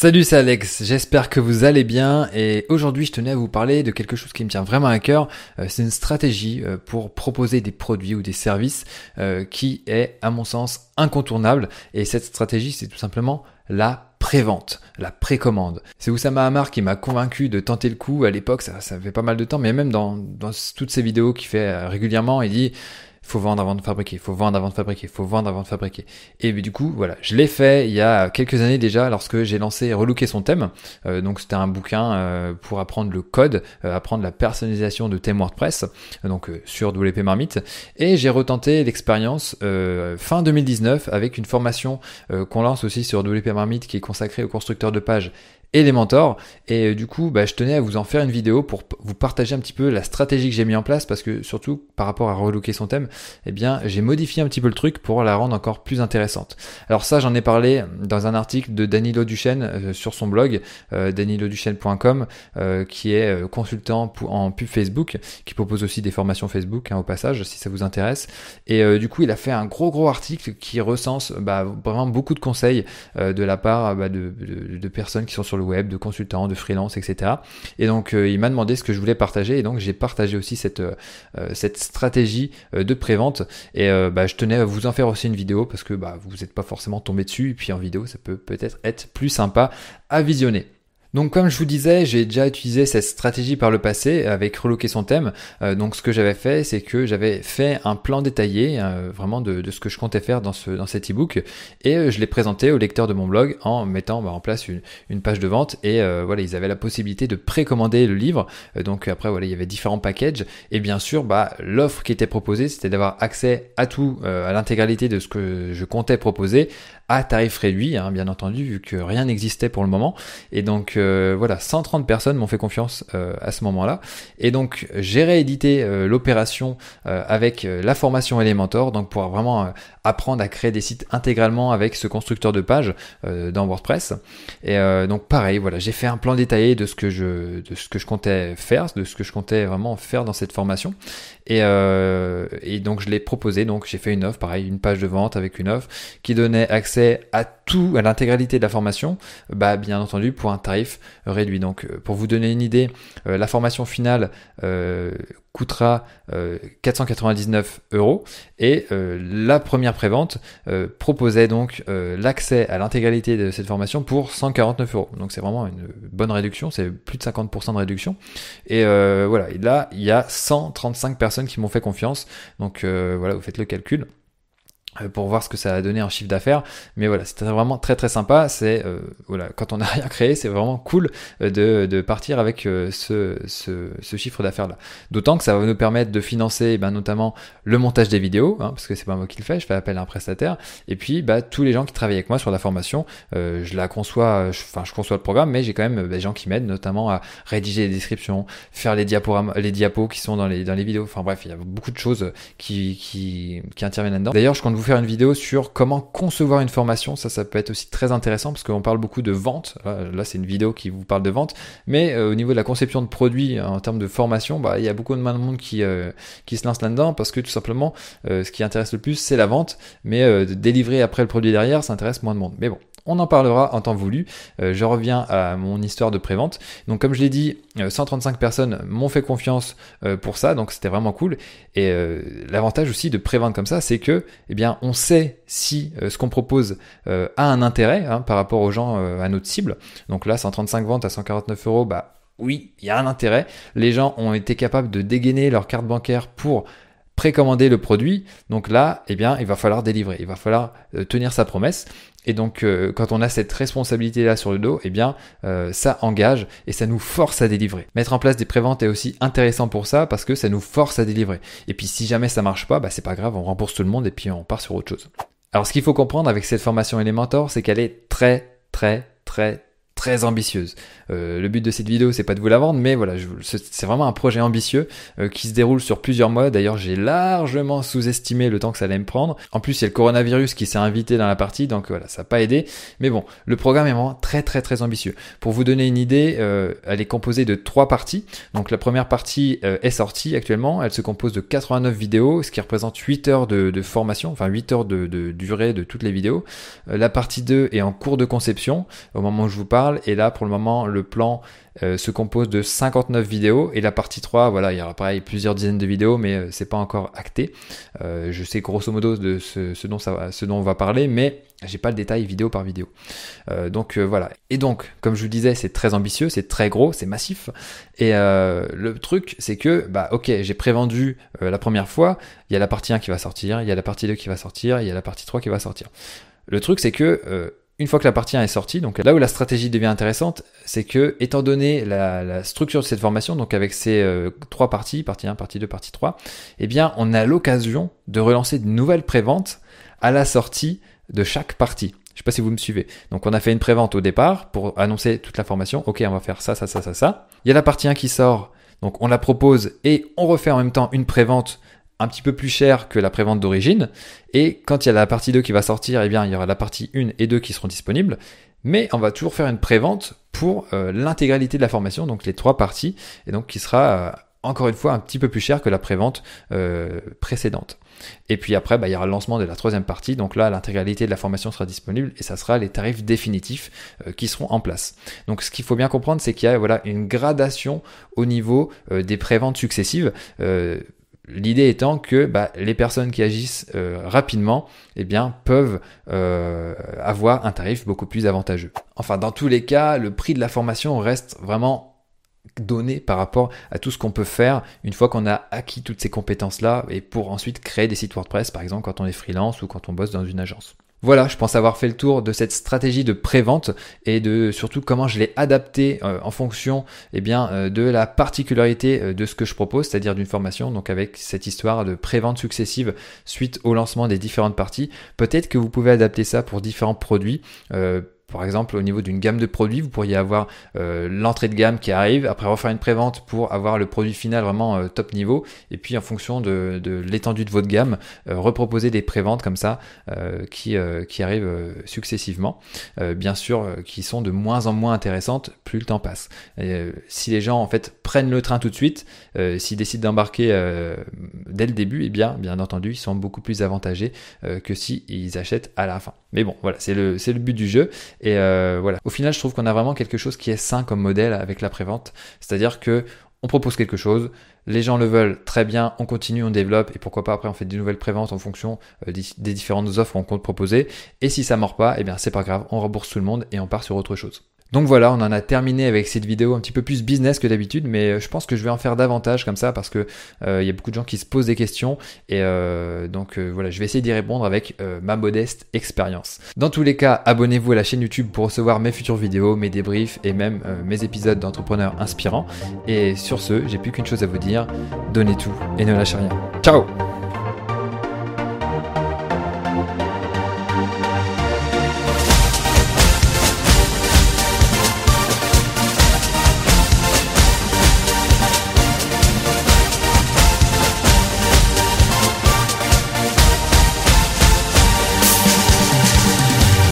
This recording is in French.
Salut, c'est Alex, j'espère que vous allez bien. Et aujourd'hui je tenais à vous parler de quelque chose qui me tient vraiment à cœur, euh, c'est une stratégie euh, pour proposer des produits ou des services euh, qui est à mon sens incontournable. Et cette stratégie c'est tout simplement la prévente, la précommande. C'est Oussama Hamar qui m'a convaincu de tenter le coup. À l'époque, ça, fait pas mal de temps, mais même dans, toutes ces vidéos qu'il fait régulièrement, il dit faut vendre avant de fabriquer, faut vendre avant de fabriquer, faut vendre avant de fabriquer. Et du coup, voilà, je l'ai fait il y a quelques années déjà lorsque j'ai lancé Relooker son thème. Euh, donc c'était un bouquin euh, pour apprendre le code, euh, apprendre la personnalisation de thème WordPress, donc sur WP Marmite. Et j'ai retenté l'expérience fin 2019 avec une formation qu'on lance aussi sur WP Marmite qui est consacrée aux constructeurs de pages Elementor. Et euh, du coup, bah, je tenais à vous en faire une vidéo pour vous partager un petit peu la stratégie que j'ai mis en place parce que surtout par rapport à relooker son thème, eh bien, j'ai modifié un petit peu le truc pour la rendre encore plus intéressante. Alors ça, j'en ai parlé dans un article de Danilo Duchesne euh, sur son blog euh, daniloduchesne.com euh, qui est consultant en pub Facebook, qui propose aussi des formations Facebook hein, au passage si ça vous intéresse. Et du coup, il a fait un gros gros article qui recense bah, vraiment beaucoup de conseils de la part bah, de, de personnes qui sont sur le web, de consultants, de freelance, etc. Et donc euh, il m'a demandé ce que je voulais partager et donc j'ai partagé aussi cette, euh, euh, stratégie de prévente et bah, je tenais à vous en faire aussi une vidéo parce que bah, vous n'êtes pas forcément tombé dessus et puis en vidéo ça peut peut-être être plus sympa à visionner. Donc comme je vous disais, j'ai déjà utilisé cette stratégie par le passé avec reloquer son thème. Euh, donc ce que j'avais fait, c'est que j'avais fait un plan détaillé euh, vraiment de, ce que je comptais faire dans, ce, dans cet ebook et euh, je l'ai présenté aux lecteurs de mon blog en mettant bah, en place une, une, page de vente et voilà ils avaient la possibilité de précommander le livre. donc après voilà il y avait différents packages et bien sûr bah l'offre qui était proposée c'était d'avoir accès à tout, à l'intégralité de ce que je comptais proposer à tarif réduit, hein, bien entendu, vu que rien n'existait pour le moment. Et donc euh, voilà, 130 personnes m'ont fait confiance euh, à ce moment-là. Et donc j'ai réédité euh, l'opération avec la formation Elementor, donc pour vraiment apprendre à créer des sites intégralement avec ce constructeur de pages dans WordPress. Et donc pareil, voilà, j'ai fait un plan détaillé de ce que je de ce que je comptais faire, de ce que je comptais vraiment faire dans cette formation. Et, et donc je l'ai proposé, donc j'ai fait une offre, pareil, une page de vente avec une offre qui donnait accès à tout, à l'intégralité de la formation, bah, bien entendu pour un tarif réduit. Donc euh, pour vous donner une idée, euh, la formation finale euh, coûtera 499 euros et la première prévente proposait donc l'accès à l'intégralité de cette formation pour 149 euros. Donc c'est vraiment une bonne réduction, c'est plus de 50% de réduction. Et voilà, et là il y a 135 personnes qui m'ont fait confiance. Donc voilà, vous faites le calcul. Euh, pour voir ce que ça a donné en chiffre d'affaires. Mais voilà, c'était vraiment très très sympa. C'est euh, voilà, quand on n'a rien créé, c'est vraiment cool euh, de, de partir avec ce, ce, ce, chiffre d'affaires là. D'autant que ça va nous permettre de financer eh ben, notamment le montage des vidéos, hein, parce que c'est pas moi qui le fais, je fais appel à un prestataire. Et puis bah, tous les gens qui travaillent avec moi sur la formation, je la conçois, enfin je, conçois le programme, mais j'ai quand même des gens qui m'aident, notamment à rédiger les descriptions, faire les les diapos qui sont dans les dans les vidéos. Enfin bref, il y a beaucoup de choses qui qui, qui interviennent là-dedans. D'ailleurs, je compte vous faire une vidéo sur comment concevoir une formation. Ça, ça peut être aussi très intéressant parce qu'on parle beaucoup de vente. Là, c'est une vidéo qui vous parle de vente. Mais euh, au niveau de la conception de produits en termes de formation, bah, il y a beaucoup de monde qui, euh, qui se lance là-dedans parce que tout simplement, euh, ce qui intéresse le plus, c'est la vente. Mais délivrer après le produit derrière, ça intéresse moins de monde. Mais bon, on en parlera en temps voulu. Euh, je reviens à mon histoire de prévente. Donc comme je l'ai dit, 135 euh, personnes m'ont fait confiance euh, pour ça, donc c'était vraiment cool. Et l'avantage aussi de prévente comme ça, c'est que, eh bien, on sait si ce qu'on propose a un intérêt hein, par rapport aux gens, à notre cible. Donc là, 135 ventes à 149 euros, bah oui, il y a un intérêt. Les gens ont été capables de dégainer leur carte bancaire pour précommander le produit. Donc là, eh bien, il va falloir délivrer, il va falloir tenir sa promesse. Et donc, euh, quand on a cette responsabilité-là sur le dos, eh bien, euh, ça engage et ça nous force à délivrer. Mettre en place des préventes est aussi intéressant pour ça parce que ça nous force à délivrer. Et puis, si jamais ça marche pas, bah, c'est pas grave, on rembourse tout le monde et puis on part sur autre chose. Alors, ce qu'il faut comprendre avec cette formation Elementor, c'est qu'elle est très, très, très, très ambitieuse. Euh, le but de cette vidéo, c'est pas de vous la vendre, mais voilà, c'est vraiment un projet ambitieux euh, qui se déroule sur plusieurs mois. D'ailleurs, j'ai largement sous-estimé le temps que ça allait me prendre. En plus, il y a le coronavirus qui s'est invité dans la partie, donc voilà, ça n'a pas aidé. Mais bon, le programme est vraiment très très très ambitieux. Pour vous donner une idée, euh, elle est composée de trois parties. Donc la première partie est sortie actuellement. Elle se compose de 89 vidéos, ce qui représente 8 heures de, formation, enfin 8 heures de, de, durée de toutes les vidéos. la partie 2 est en cours de conception au moment où je vous parle Et là, pour le moment, le plan euh, se compose de 59 vidéos et la partie 3, voilà, il y aura pareil plusieurs dizaines de vidéos, mais euh, c'est pas encore acté. Euh, je sais grosso modo de ce, dont ça, ce dont on va parler, mais j'ai pas le détail vidéo par vidéo. donc voilà. Et donc, comme je vous disais, c'est très ambitieux, c'est très gros, c'est massif. Et le truc, c'est que, bah ok, j'ai prévendu la première fois, il y a la partie 1 qui va sortir, il y a la partie 2 qui va sortir, il y a la partie 3 qui va sortir. Le truc, c'est que une fois que la partie 1 est sortie, donc là où la stratégie devient intéressante, c'est que, étant donné la, structure de cette formation, donc avec ces euh, trois parties, partie 1, partie 2, partie 3, eh bien, on a l'occasion de relancer de nouvelles préventes à la sortie de chaque partie. Je sais pas si vous me suivez. Donc, on a fait une prévente au départ pour annoncer toute la formation. Ok, on va faire ça, ça, ça, ça, ça. Il y a la partie 1 qui sort. Donc, on la propose et on refait en même temps une prévente un petit peu plus cher que la prévente d'origine. Et quand il y a la partie 2 qui va sortir, eh bien, il y aura la partie 1 et 2 qui seront disponibles. Mais on va toujours faire une prévente pour euh, l'intégralité de la formation, donc les trois parties, et donc qui sera euh, encore une fois un petit peu plus cher que la prévente euh, précédente. Et puis après, bah, il y aura le lancement de la troisième partie. Donc là, l'intégralité de la formation sera disponible et ça sera les tarifs définitifs qui seront en place. Donc ce qu'il faut bien comprendre, c'est qu'il y a voilà, une gradation au niveau des préventes successives. L'idée étant que bah, les personnes qui agissent euh, rapidement eh bien, peuvent euh, avoir un tarif beaucoup plus avantageux. Enfin, dans tous les cas, le prix de la formation reste vraiment donné par rapport à tout ce qu'on peut faire une fois qu'on a acquis toutes ces compétences-là et pour ensuite créer des sites WordPress, par exemple quand on est freelance ou quand on bosse dans une agence. Voilà, je pense avoir fait le tour de cette stratégie de pré-vente et de surtout comment je l'ai adapté euh, en fonction eh bien, euh, de la particularité euh, de ce que je propose, c'est-à-dire d'une formation, donc avec cette histoire de pré-vente successive suite au lancement des différentes parties. Peut-être que vous pouvez adapter ça pour différents produits. Par exemple, au niveau d'une gamme de produits, vous pourriez avoir euh, l'entrée de gamme qui arrive, après refaire une prévente pour avoir le produit final vraiment euh, top niveau, et puis en fonction de, l'étendue de votre gamme, euh, reproposer des préventes comme ça qui, qui arrivent successivement. bien sûr, qui sont de moins en moins intéressantes plus le temps passe. si les gens en fait prennent le train tout de suite, s'ils décident d'embarquer dès le début, eh bien, bien entendu, ils sont beaucoup plus avantagés que si ils achètent à la fin. Mais bon, voilà, c'est le, c'est le but du jeu. Et euh, voilà. Au final, je trouve qu'on a vraiment quelque chose qui est sain comme modèle avec la prévente. C'est-à-dire que on propose quelque chose, les gens le veulent très bien, on continue, on développe, et pourquoi pas après on fait des nouvelles préventes en fonction euh, des différentes offres qu'on compte proposer. Et si ça mord pas, eh bien c'est pas grave, on rembourse tout le monde et on part sur autre chose. Donc voilà, on en a terminé avec cette vidéo un petit peu plus business que d'habitude, mais euh, je pense que je vais en faire davantage comme ça parce que euh, il y a beaucoup de gens qui se posent des questions et euh, donc voilà, je vais essayer d'y répondre avec ma modeste expérience. Dans tous les cas, abonnez-vous à la chaîne YouTube pour recevoir mes futures vidéos, mes débriefs et même mes épisodes d'entrepreneurs inspirants. Et sur ce, j'ai plus qu'une chose à vous dire, donnez tout et ne lâchez rien. Ciao